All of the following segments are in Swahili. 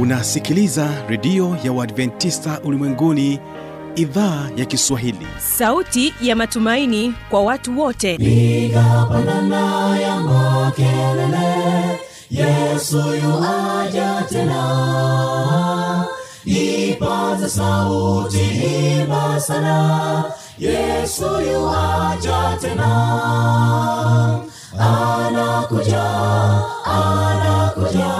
unasikiliza redio ya uadventista ulimwenguni idhaa ya kiswahili. Sauti ya matumaini kwa watu wote. Igapanana ya makelele yesu yuaja tena. Ipaza sauti imba sana yesu yuaja tena. Anakuja anakuja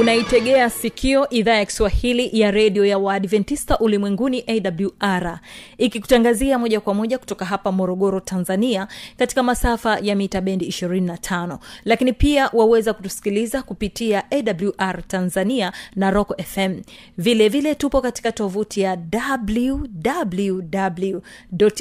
unaitegea sikio idhaa ya kiswahili ya redio ya waadventista ulimwenguni awr ikikutangazia moja kwa moja kutoka hapa morogoro tanzania katika masafa ya mita bendi 25 lakini pia waweza kutusikiliza kupitia awr tanzania na rock fm vilevile vile tupo katika tovuti ya www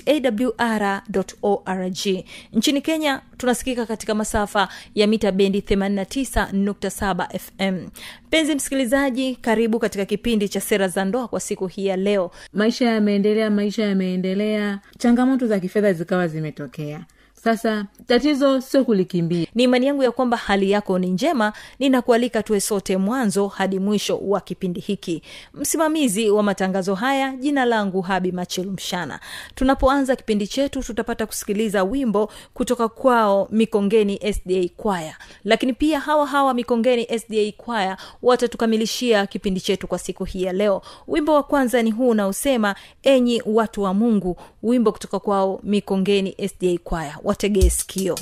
awr org. Nchini kenya tunasikika katika masafa ya mita bendi 89.7 fm mpenzi msikilizaji karibu katika kipindi cha sera za ndoa kwa siku hii ya leo. Maisha yameendelea maisha yameendelea. Changamoto za kifedha zikawa zimetokea sasa tatizo sio kulikimbia. Ni imani yangu ya kwamba hali yako ni njema ninakualika tuwe sote mwanzo hadi mwisho wa kipindi hiki. Msimamizi wa matangazo haya jina langu habi machelu mshana. Tunapoanza kipindi chetu tutapata kusikiliza wimbo kutoka kwao mikongeni sda kwaya lakini pia hawa hawa mikongeni sda kwaya watatukamilishia kipindi chetu kwa siku hii ya leo. Wimbo wa kwanza ni huu unaosema enyi watu wa mungu. Wimbo kutoka kwao mikongeni sda kwaya wategee sikio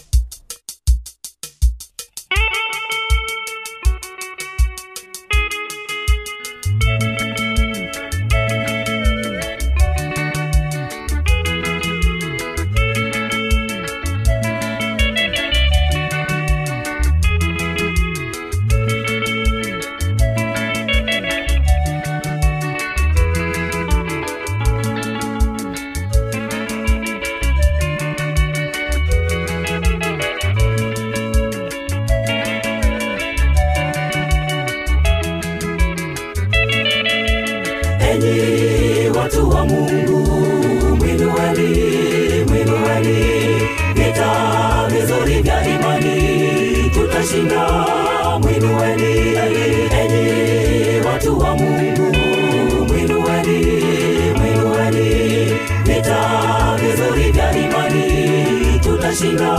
watu wa mungu. Mwinueni mwinueni vita vizuri vya imani. Tutashinda. Mwinueni enyi watu wa mungu. Mwinueni mwinueni vita vizuri vya imani. Tutashinda.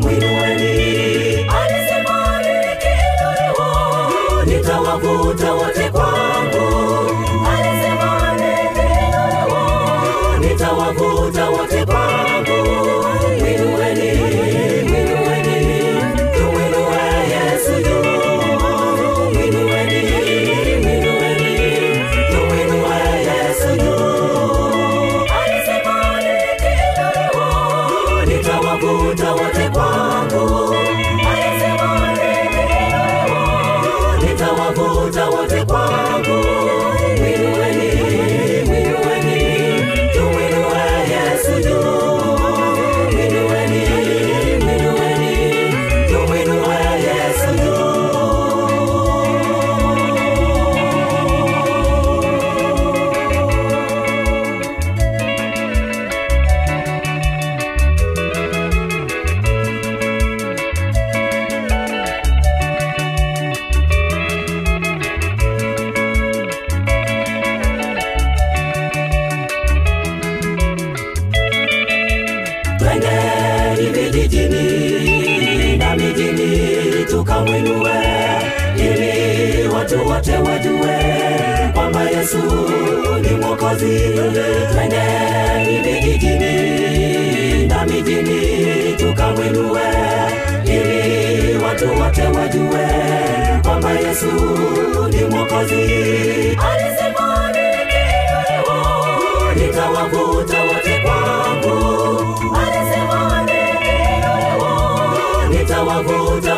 Mwinueni alisema nikiinuliwa nitawavuta wote kwangu tukamwinue ili watu wote wajue kwamba yesu ni mwokozi. Twende vijijini na mijini tukamwinue ili watu wote wajue kwamba yesu ni mwokozi. Nitawavuta wote kwangu. Nitawavuta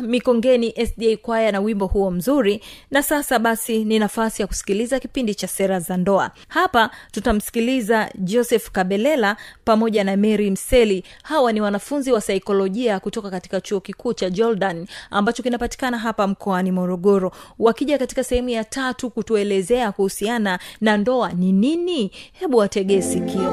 mikongeni sda kwaya na wimbo huo mzuri. Na sasa basi ni nafasi ya kusikiliza kipindi cha sera za ndoa. Hapa tutamsikiliza joseph kabelela pamoja na mary mseli. Hawa ni wanafunzi wa saikolojia kutoka katika chuo kikuu cha jordan ambacho kinapatikana hapa mkoani morogoro. Wakija katika sehemu ya tatu kutuelezea kuhusiana na ndoa ni nini? Hebu wategee sikio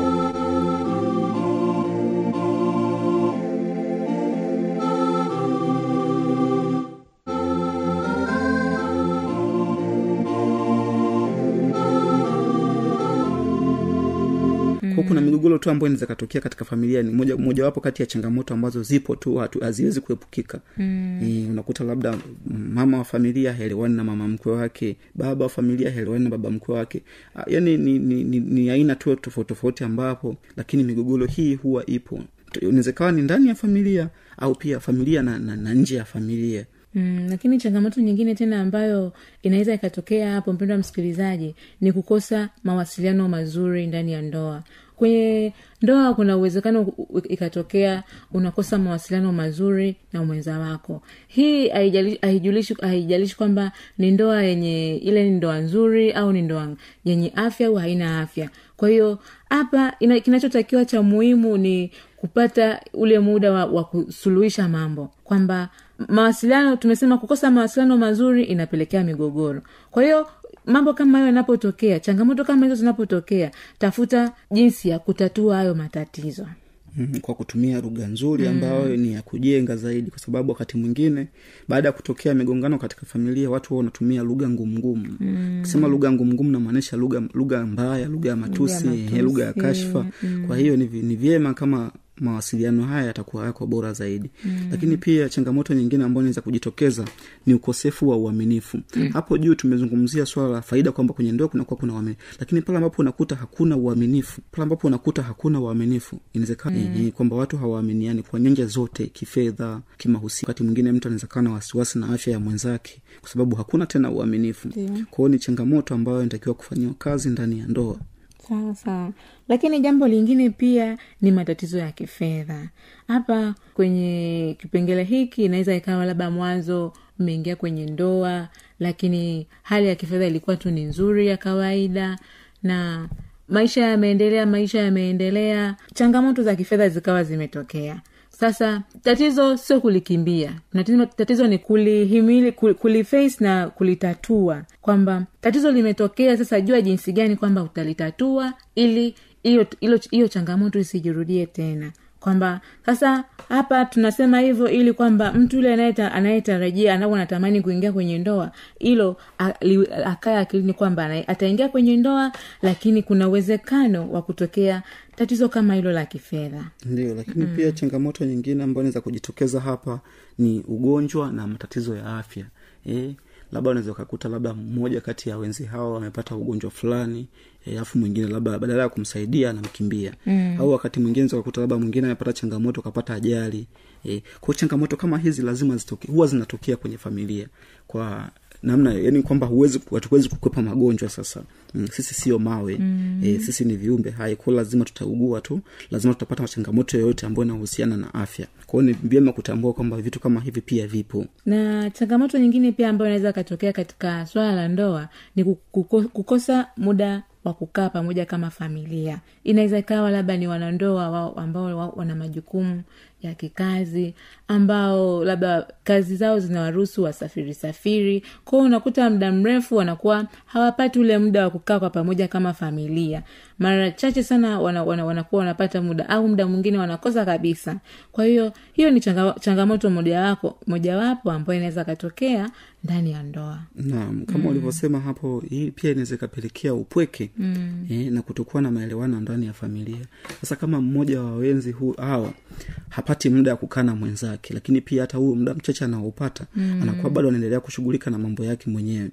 migogoro tu ambayo inaweza katokea katika familia ni moja mojawapo kati ya changamoto ambazo zipo tu haziwezi kuepukika. Mm. e, unakuta labda mama wa familia helewani na mama mkwe wake baba wa familia helewani na baba mkwe wake. Yaani ni, ni, ni, ni aina tu tofauti tofauti ambapo lakini migogoro hii huwa ipo. Inaweza ni ndani ya familia au pia familia na, na, na nje ya familia. Mm, lakini changamoto nyingine tena ambayo inaweza ikatokea hapo mpendo wa msikilizaji ni kukosa mawasiliano mazuri ndani ya ndoa kwenye ndoa kuna uwezekano ikatokea unakosa mawasiliano mazuri na mwenza wako. Hii haijali- haijulishi haijalishi kwamba ni ndoa yenye ile ni ndoa nzuri au ni ndoa yenye afya au haina afya. Kwa hiyo hapa kinachotakiwa cha muhimu ni kupata ule muda wa, wa kusuluhisha mambo. Kwamba mawasiliano tumesema kukosa mawasiliano mazuri inapelekea migogoro. Kwa hiyo mambo kama hayo yanapotokea changamoto kama hizo zinapotokea tafuta jinsi ya kutatua hayo matatizo. Mm, kwa kutumia lugha nzuri ambayo ni ya kujenga zaidi kwa sababu wakati mwingine baada ya kutokea migongano katika familia watu wao wanatumia lugha ngumngumu mm. kusema lugha ngumngumu namaanisha lugha lugha mbaya lugha ya matusi lugha ya kashfa. Kwa hiyo ni, ni vyema kama mawasiliano haya yatakuwa yako bora zaidi. Mm. lakini pia changamoto nyingine ambayo inaweza kujitokeza ni ukosefu wa uaminifu. Mm. hapo juu tumezungumzia swala la faida kwamba kwenye ndoa kunakuwa kuna uaminifu. Lakini pale ambapo unakuta hakuna uaminifu pale ambapo unakuta hakuna uaminifu inawezekana mm. kwamba watu hawaaminiani kwa nyanja zote kifedha kimahusi wakati mwingine mtu anaweza na wasiwasi na afya ya mwenzake kwa sababu hakuna tena uaminifu. Kwa hiyo ni changamoto ambayo inatakiwa kufanyiwa kazi ndani ya ndoa sawa sawa lakini jambo lingine pia ni matatizo ya kifedha. Hapa kwenye kipengele hiki inaweza ikawa labda mwanzo mmeingia kwenye ndoa lakini hali ya kifedha ilikuwa tu ni nzuri ya kawaida na maisha yameendelea maisha yameendelea. Changamoto za kifedha zikawa zimetokea sasa tatizo sio kulikimbia. Tatizo, tatizo ni kulihimili kul- kuliface na kulitatua. Kwamba tatizo limetokea sasa jua jinsi gani kwamba utalitatua ili hiyo changamoto isijirudie tena kwamba sasa hapa tunasema hivyo ili kwamba mtu yule anayetarajia anao anatamani kuingia kwenye ndoa hilo a- akilini kwamba ataingia kwenye ndoa lakini kuna uwezekano wa kutokea tatizo kama hilo la kifedha ndio lakini mm. pia changamoto nyingine ambayo inaweza kujitokeza hapa ni ugonjwa na matatizo ya afya e, labda unaweza ukakuta labda mmoja kati ya wenzi hao wamepata ugonjwa fulani alafu mwingine labda badala ya kumsaidia anamkimbia. Mm. au wakati mwingine ukakuta labda mwingine amepata changamoto akapata ajali. E, kwao changamoto kama hizi lazima zitoke huwa zinatokea kwenye familia. Kwa namna yani kwamba huwezi hatuwezi kukwepa magonjwa sasa. Mm, sisi sio mawe. Mm. e, sisi ni viumbe hai kwao lazima tutaugua tu lazima tutapata changamoto yoyote ambayo inahusiana na afya. Kwao ni vyema kutambua kwamba vitu kama hivi pia vipo. Na changamoto nyingine pia ambayo inaweza akatokea katika swala la ndoa ni kukosa muda wa kukaa pamoja kama familia. Inaweza ikawa labda ni wanandoa wao ambao wa- wana majukumu ya kikazi ambao labda kazi zao zinawaruhusu wasafiri safiri. Kwao unakuta muda mrefu wanakuwa hawapati ule muda wa kukaa kwa pamoja kama familia mara chache sana wana, wana, wanakuwa wanapata muda au muda mwingine wanakosa kabisa kwa hiyo hiyo ni changa, changamoto mojawapo mojawapo ambayo inaweza katokea ndani ya ndoa naam kama mm. ulivyosema hapo hii pia inaweza ikapelekea upweke mm. eh, na kutokuwa na maelewano ndani ya familia sasa kama mmoja wa wenzi hu hawa hapati muda ya kukaa na mwenzake lakini pia hata huyu muda mchache anaopata mm. anakuwa bado anaendelea kushughulika na mambo yake mwenyewe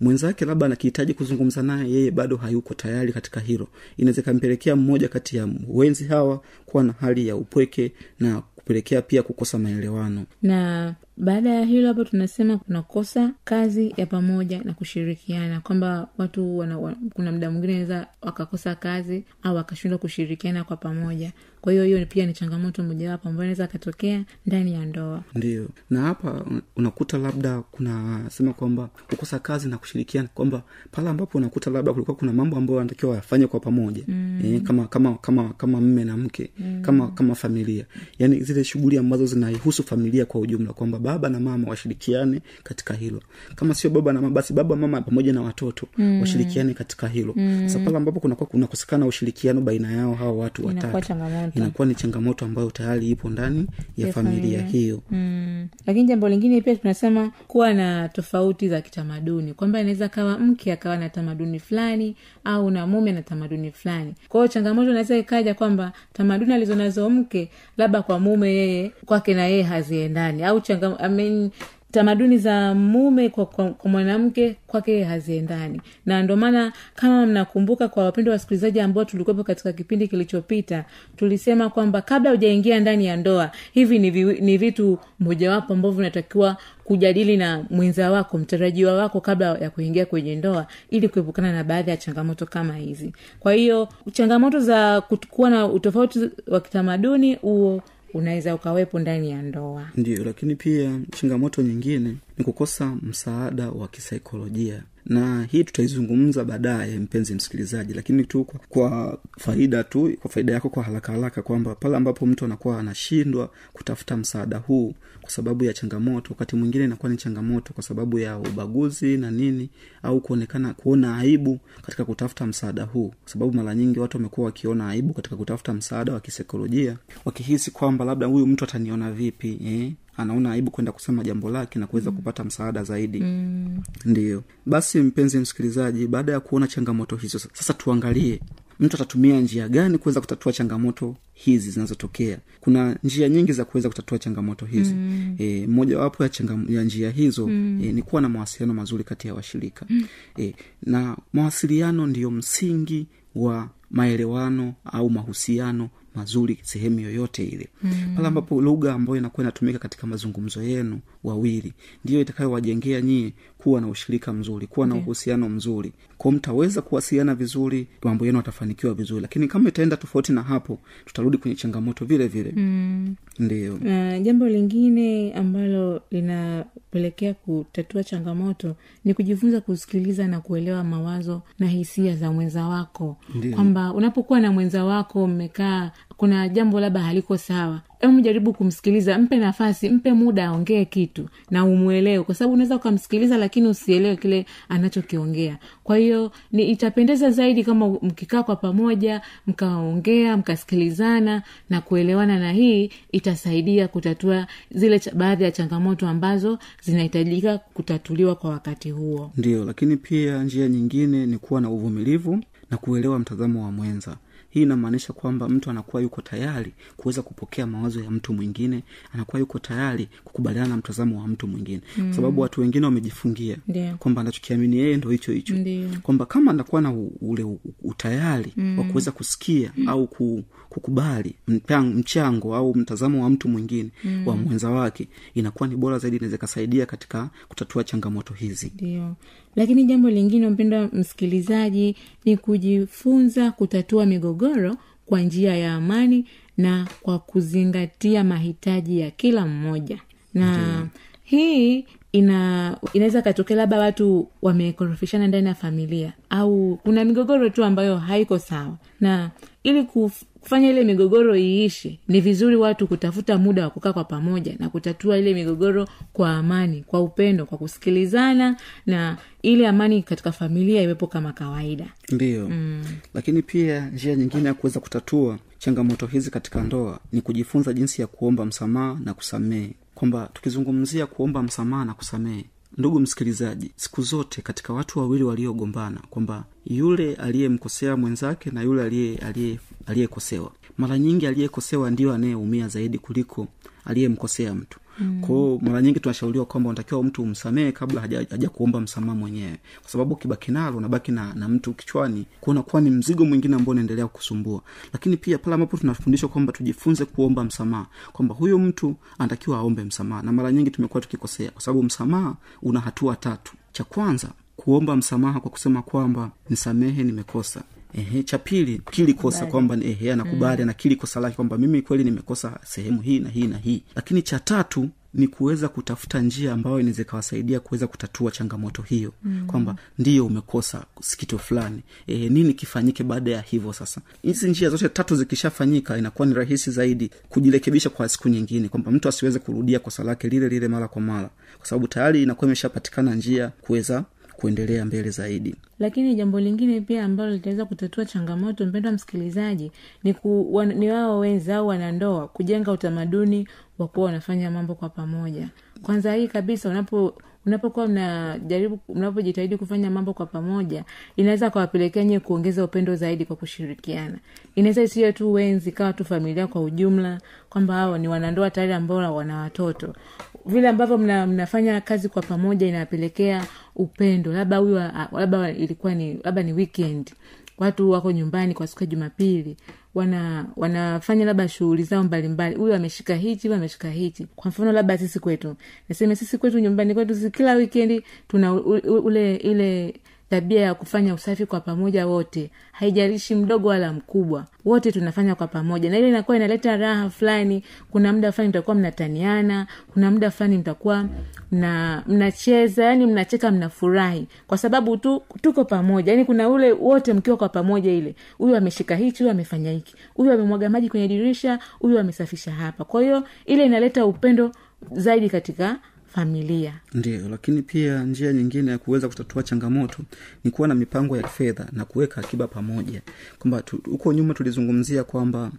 mwenzake labda anakihitaji kuzungumza naye yeye bado hayuko tayari katika hilo. Inaweza ikampelekea mmoja kati ya wenzi hawa kuwa na hali ya upweke na kupelekea pia kukosa maelewano. Na baada ya hilo hapo tunasema kunakosa kazi ya pamoja na kushirikiana. Kwamba watu wana, wana, kuna mda mwingine naweza wakakosa kazi au wakashindwa kushirikiana kwa pamoja. Kwa hiyo hiyo pia ni changamoto mojawapo ambayo inaweza akatokea ndani ya ndoa. Ndio na hapa unakuta labda kunasema kwamba kukosa kazi na kushirikiana kwamba pale ambapo unakuta labda kulikuwa kuna mambo ambayo wanatakiwa wayafanye kwa pamoja. Mm. e, kama kama kama kama mme na mke mm. kama kama familia. Yaani zile shughuli ambazo zinaihusu familia kwa ujumla kwamba baba na mama washirikiane katika hilo kama sio baba na mama basi baba mama pamoja na watoto mm. washirikiane katika hilo mm. sasa pale ambapo kunakuwa kunakosekana ushirikiano baina yao hawa watu watatu inakuwa ni changamoto ambayo tayari ipo ndani ya, yes, familia, yeah. hiyo mm. lakini jambo lingine pia tunasema kuwa na tofauti za kitamaduni kwamba inaweza kawa mke akawa na tamaduni fulani au na mume na tamaduni fulani kwa hiyo changamoto inaweza ikaja kwamba tamaduni alizonazo mke labda kwa mume yeye kwake na yeye haziendani. Au changa, I mean, tamaduni za mume kwa, kwa, kwa mwanamke kwake haziendani. Na ndio maana kama mnakumbuka kwa wapendo wasikilizaji ambao tulikuwepo katika kipindi kilichopita tulisema kwamba kabla hujaingia ndani ya ndoa hivi ni, vi, ni vitu mojawapo ambavyo vinatakiwa kujadili na mwenza wako mtarajiwa wako kabla ya kuingia kwenye ndoa ili kuepukana na baadhi ya changamoto kama hizi. Kwa hiyo changamoto za kuwa na utofauti wa kitamaduni huo unaweza ukawepo ndani ya ndoa. Ndio lakini pia changamoto nyingine ni kukosa msaada wa kisaikolojia na hii tutaizungumza baadaye mpenzi msikilizaji lakini tu kwa, kwa faida tu kwa faida yako kwa haraka haraka kwamba pale ambapo mtu anakuwa anashindwa kutafuta msaada huu kwa sababu ya changamoto wakati mwingine inakuwa ni changamoto kwa sababu ya ubaguzi na nini au kuonekana kuona aibu katika kutafuta msaada huu kwa sababu mara nyingi watu wamekuwa wakiona aibu katika kutafuta msaada wa kisaikolojia wakihisi kwamba labda huyu mtu ataniona vipi eh? Anaona aibu kwenda kusema jambo lake na kuweza mm. kupata msaada zaidi mm. ndiyo basi mpenzi msikilizaji baada ya kuona changamoto hizo sasa tuangalie mtu atatumia njia gani kuweza kutatua changamoto hizi zinazotokea kuna njia nyingi za kuweza kutatua changamoto hizi mm. e, mojawapo ya, changam, ya njia hizo mm. e, ni kuwa na mawasiliano mazuri kati ya washirika mm. e, na mawasiliano ndiyo msingi wa maelewano au mahusiano mazuri sehemu yoyote ile mm. pale ambapo lugha ambayo inakuwa inatumika katika mazungumzo yenu wawili. Ndiyo itakayowajengea nyie kuwa na ushirika mzuri kuwa na uhusiano mzuri. Ko mtaweza kuwasiliana vizuri mambo yenu atafanikiwa vizuri. Lakini kama itaenda tofauti na hapo tutarudi kwenye changamoto vile vile. Mm. ndio uh, jambo lingine ambalo linapelekea kutatua changamoto ni kujifunza kusikiliza na kuelewa mawazo na hisia za mwenza wako. Kwamba unapokuwa na mwenza wako mmekaa kuna jambo labda haliko sawa hebu jaribu kumsikiliza mpe nafasi mpe muda aongee kitu na umwelewe kwa sababu unaweza ukamsikiliza lakini usielewe kile anachokiongea. Kwa hiyo ni itapendeza zaidi kama mkikaa kwa pamoja mkaongea mkasikilizana na kuelewana na hii itasaidia kutatua zile baadhi ya changamoto ambazo zinahitajika kutatuliwa kwa wakati huo. Ndio lakini pia njia nyingine ni kuwa na uvumilivu na kuelewa mtazamo wa mwenza hii inamaanisha kwamba mtu anakuwa yuko tayari kuweza kupokea mawazo ya mtu mwingine anakuwa yuko tayari kukubaliana na mtazamo wa mtu mwingine mm. kwa sababu watu wengine wamejifungia Ndio. kwamba anachokiamini yeye ndo hicho hicho kwamba kama anakuwa na ule utayari mm. wa kuweza kusikia mm. au ku, kukubali mchango, mchango au mtazamo wa mtu mwingine mm. wa mwenza wake inakuwa ni bora zaidi inaweza ikasaidia katika kutatua changamoto hizi ndio lakini jambo lingine mpendwa msikilizaji ni kujifunza kutatua migogoro kwa njia ya amani na kwa kuzingatia mahitaji ya kila mmoja na Ndiyo. hii ina inaweza katokea labda watu wamekorofishana ndani ya familia au kuna migogoro tu ambayo haiko sawa na ili kufanya ile migogoro iishe ni vizuri watu kutafuta muda wa kukaa kwa pamoja na kutatua ile migogoro kwa amani kwa upendo kwa kusikilizana na ile amani katika familia iwepo kama kawaida. Ndiyo. Mm. lakini pia njia nyingine ya kuweza kutatua changamoto hizi katika ndoa ni kujifunza jinsi ya kuomba msamaha na kusamehe. Kwamba tukizungumzia kuomba msamaha na kusamehe ndugu msikilizaji siku zote katika watu wawili waliogombana kwamba yule aliyemkosea mwenzake na yule aliye- aliye- aliyekosewa. Mara nyingi aliyekosewa ndiyo anayeumia zaidi kuliko aliyemkosea mtu mm. kwao mara nyingi tunashauriwa kwamba unatakiwa mtu umsamehe kabla haja, haja kuomba msamaha mwenyewe. Kwa sababu ukibaki nalo unabaki na, na mtu kichwani. Kunakuwa ni mzigo mwingine ambao unaendelea kukusumbua. Lakini pia pale ambapo tunafundishwa kwamba tujifunze kuomba msamaha kwamba huyo mtu anatakiwa aombe msamaha. Na mara nyingi tumekuwa tukikosea kwa sababu msamaha una hatua tatu. Cha kwanza kuomba msamaha kwa kusema kwamba nisamehe nimekosa ehe cha pili kili kosa kwamba ehe anakubali anakili kosa lake kwamba mimi kweli nimekosa sehemu hii na hii na hii. Lakini cha tatu ni kuweza kutafuta njia ambayo inaweza ikawasaidia kuweza kutatua changamoto hiyo. Mm. kwamba ndiyo umekosa kitu fulani. E, nini kifanyike baada ya hivyo sasa? Hizi njia zote tatu zikishafanyika inakuwa ni rahisi zaidi kujirekebisha kwa siku nyingine. Kwamba mtu asiweze kurudia kosa lake lile lile mara kwa mara. Kwa sababu tayari inakuwa imeshapatikana njia kuweza kuendelea mbele zaidi. Lakini jambo lingine pia ambalo litaweza kutatua changamoto mpendwa msikilizaji ni, ni wao wenza au wanandoa kujenga utamaduni wa kuwa wanafanya mambo kwa pamoja. Kwanza hii kabisa unapo unapokuwa mnajaribu mnapojitahidi kufanya mambo kwa pamoja inaweza kawapelekea nyewe kuongeza upendo zaidi kwa kushirikiana. Inaweza isio tu wenzi kawa tu familia kwa ujumla kwamba hao ni wanandoa tayari ambao wana watoto. Vile ambavyo mna, mnafanya kazi kwa pamoja inapelekea upendo. Labda huyu labda ilikuwa ni labda ni weekend watu wako nyumbani kwa siku ya jumapili wana wanafanya labda shughuli zao mbalimbali. Huyu ameshika hichi huyu ameshika hichi. Kwa mfano labda sisi kwetu. Niseme sisi kwetu nyumbani kwetu sisi kila wikendi tuna ule ile tabia ya kufanya usafi kwa pamoja wote haijalishi mdogo wala mkubwa. Wote tunafanya kwa pamoja. Na ile inakuwa inaleta raha fulani kuna muda fulani mtakuwa mnataniana kuna muda fulani mtakuwa mna mnacheza yani mnacheka mnafurahi. Kwa sababu tu tuko pamoja. Yani kuna ule wote mkiwa kwa pamoja ile huyu ameshika hichi huyu amefanya hiki. Huyu amemwaga maji kwenye dirisha huyu amesafisha hapa. Kwa hiyo ile inaleta upendo zaidi katika familia. Ndio lakini pia njia nyingine ya kuweza kutatua changamoto ni kuwa na mipango ya fedha na kuweka akiba pamoja. Kwamba huko nyuma tulizungumzia kwamba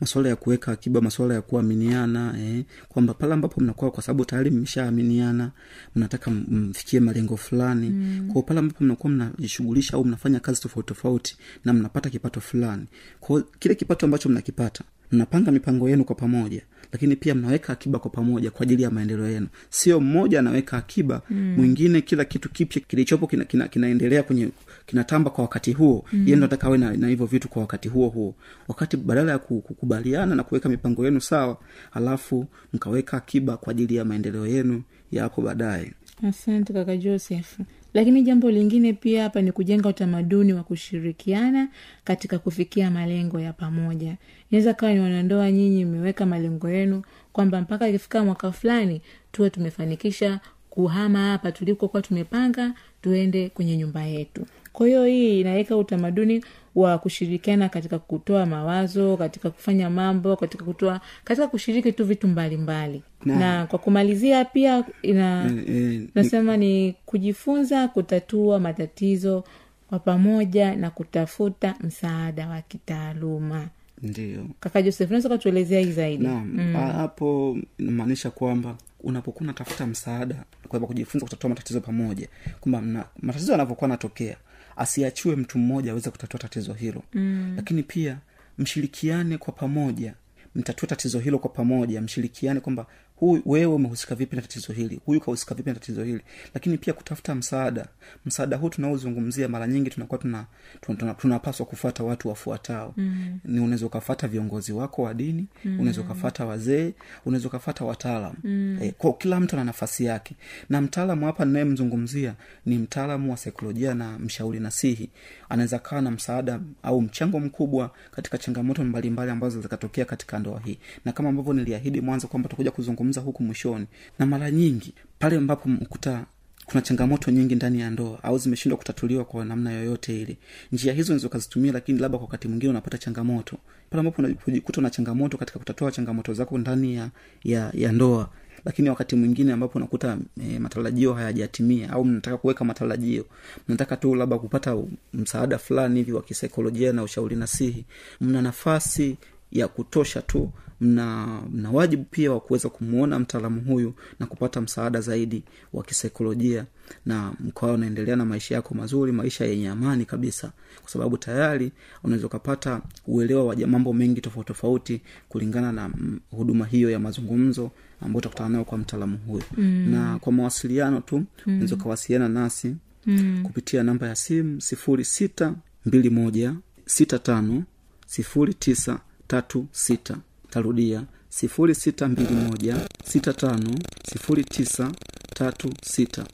masuala ya kuweka akiba masuala ya kuaminiana eh, kwamba pale ambapo mnakuwa kwa sababu tayari mmeshaaminiana mnataka mfikie malengo fulani. Mm. kwao pale ambapo mnakuwa mnajishughulisha au mnafanya kazi tofauti tofauti na mnapata kipato fulani. Kwao kile kipato ambacho mnakipata mnapanga mipango yenu kwa pamoja lakini pia mnaweka akiba kwa pamoja kwa ajili ya maendeleo yenu. Sio mmoja anaweka akiba mm. mwingine kila kitu kipya kilichopo kina, kina, kinaendelea kwenye kinatamba kwa wakati huo. Mm. yeye ndo nataka awe na, na hivyo vitu kwa wakati huo huo. Wakati badala ya kukubaliana na kuweka mipango yenu sawa alafu mkaweka akiba kwa ajili ya maendeleo yenu yapo baadaye. Asante kaka joseph lakini jambo lingine pia hapa ni kujenga utamaduni wa kushirikiana katika kufikia malengo ya pamoja. Inaweza kawa ni wanandoa nyinyi mmeweka malengo yenu kwamba mpaka ikifika mwaka fulani tuwe tumefanikisha kuhama hapa tulikokuwa tumepanga tuende kwenye nyumba yetu kwa hiyo hii inaweka utamaduni wa kushirikiana katika kutoa mawazo katika kufanya mambo katika kutoa katika kushiriki tu vitu mbalimbali. Na- na, na kwa kumalizia pia ina e, e, ni- nasema ni kujifunza kutatua matatizo kwa pamoja na kutafuta msaada wa kitaaluma. Ndio kaka joseph unaweza ukatuelezea hii zaidi? Naam. Mm. hapo inamaanisha kwamba unapokuwa unatafuta msaada kwamba kujifunza kutatua matatizo pamoja kwamba mna- matatizo yanavyokuwa natokea asiachiwe mtu mmoja aweze kutatua tatizo hilo mm. lakini pia mshirikiane kwa pamoja mtatue tatizo hilo kwa pamoja mshirikiane kwamba huyu wewe umehusika vipi na tatizo hili? Huyu kahusika vipi na tatizo hili? Lakini pia kutafuta msaada. Msaada huu tunaozungumzia mara nyingi tunakuwa tuna, tuna, tuna, tunapaswa kufuata watu wafuatao. Mm. ni unaweza ukafata viongozi wako wa dini mm. unaweza ukafata wazee unaweza ukafata wataalam mm. e, kwa kila mtu ana nafasi yake. Na mtaalamu hapa ninayemzungumzia ni mtaalamu wa saikolojia na mshauri nasihi. Anaweza kawa na msaada au mchango mkubwa katika changamoto mbalimbali ambazo zikatokea katika ndoa hii. Na kama ambavyo niliahidi mwanzo kwamba tutakuja kuzungumza huku mwishoni. Na mara nyingi pale ambapo mkuta kuna changamoto nyingi ndani ya ndoa au zimeshindwa kutatuliwa kwa namna yoyote ile njia hizo ukazitumia lakini labda kwa wakati mwingine unapata changamoto. Pale ambapo unajikuta na changamoto katika kutatua changamoto zako ndani ya, ya, ya ndoa lakini wakati mwingine ambapo unakuta e, matarajio hayajatimia au mnataka kuweka matarajio mnataka tu labda kupata msaada fulani hivi wa kisaikolojia na ushauri nasihi mna nafasi ya kutosha tu mna, mna wajibu pia wa kuweza kumwona mtaalamu huyu na kupata msaada zaidi wa kisaikolojia na mkawa unaendelea na maisha yako mazuri maisha yenye amani kabisa kwa sababu tayari unaweza ukapata uelewa wa mambo mengi tofauti tofauti kulingana na mm, huduma hiyo ya mazungumzo ambayo utakutana nayo kwa mtaalamu huyo mm. na kwa mawasiliano tu mm. unaweza ukawasiliana nasi mm. kupitia namba ya simu sifuri sita mbili moja sita tano sifuri tisa tatu sita tarudia sifuri sita mbili moja sita tano sifuri tisa tatu sita.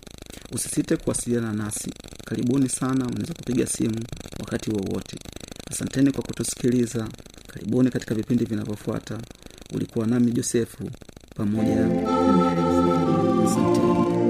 Usisite kuwasiliana nasi. Karibuni sana unaweza kupiga simu wakati wowote. Asanteni kwa kutusikiliza. Karibuni katika vipindi vinavyofuata. Ulikuwa nami josefu pamoja na asanteni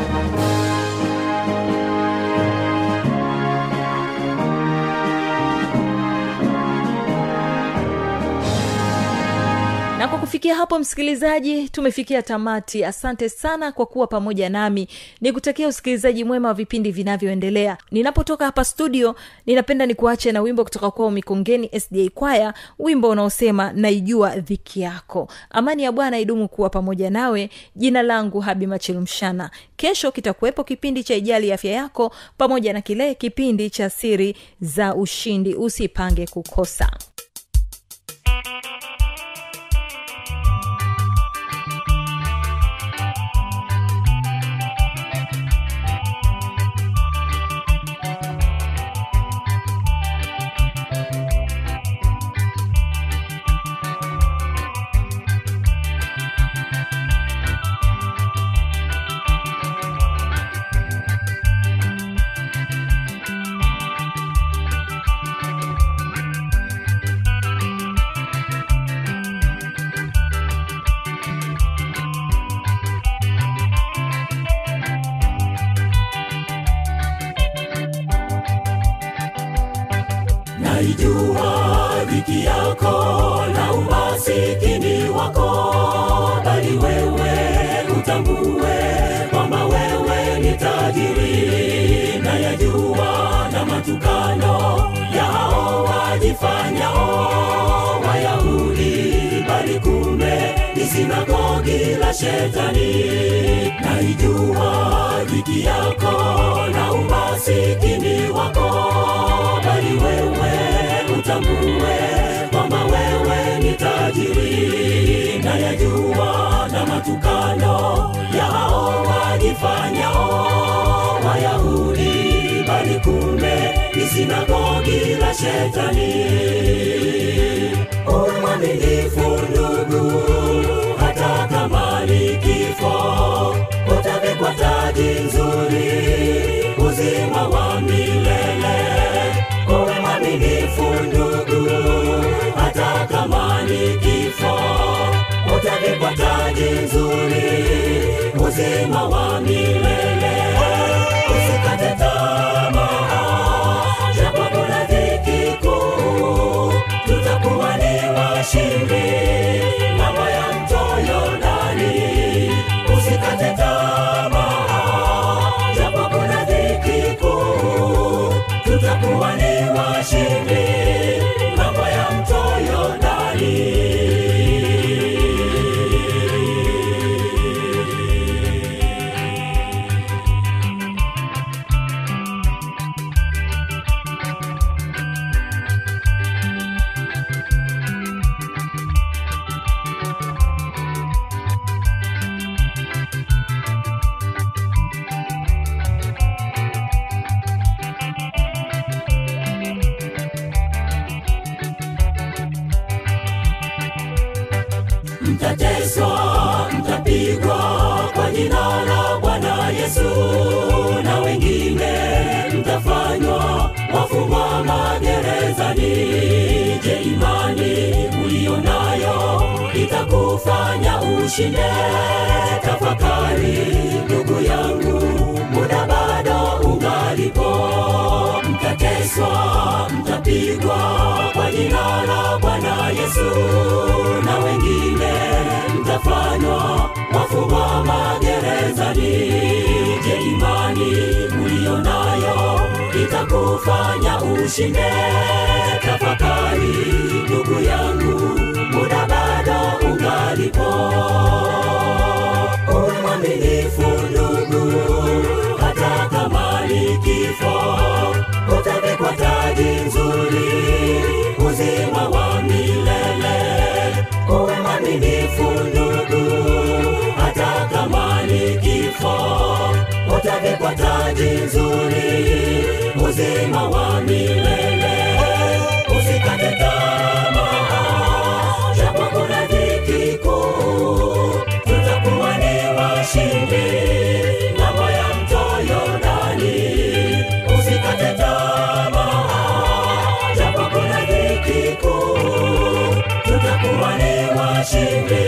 kufikia hapo msikilizaji tumefikia tamati. Asante sana kwa kuwa pamoja nami. Nikutakia usikilizaji mwema wa vipindi vinavyoendelea. Ninapotoka hapa studio ninapenda nikuache na wimbo kutoka kwao mikongeni sda kwaya wimbo unaosema naijua dhiki yako. Amani ya bwana idumu kuwa pamoja nawe. Jina langu habi machilumshana kesho kitakuwepo kipindi cha ijali afya yako pamoja na kile kipindi cha siri za ushindi. Usipange kukosa naijua dhiki yako na umasikini wako bali wewe utambue kwamba wewe ni tajiri. Na yajua na matukano ya hao wajifanyao sinagogi la shetani naijua dhiki yako na umasikini wako. Bali wewe utambue kwamba wewe ni tajiri na yajua na matukano ya hao wajifanyao wayahudi. Bali kumbe ni sinagogi la shetani kama kifo utavikwa taji nzuri uzima wa milele ushinde. Tafakari ndugu yangu muda bado ungalipo mtateswa mtapigwa kwa jina la bwana yesu. Na wengine mtafanywa wafungwa magerezani. Je imani uliyo nayo itakufanya ushinde? Tafakari ndugu yangu ungalipo. Uwe mwaminifu ndugu hata kama ni kifo utavikwa taji nzuri uzima wa milele. Uwe mwaminifu ndugu hata kama ni kifo utavikwa taji nzuri uzima wa milele ushindi. Mambo ya mto yordani usikate tamaa. Japo kuna dhiki tutakuwa ni washindi.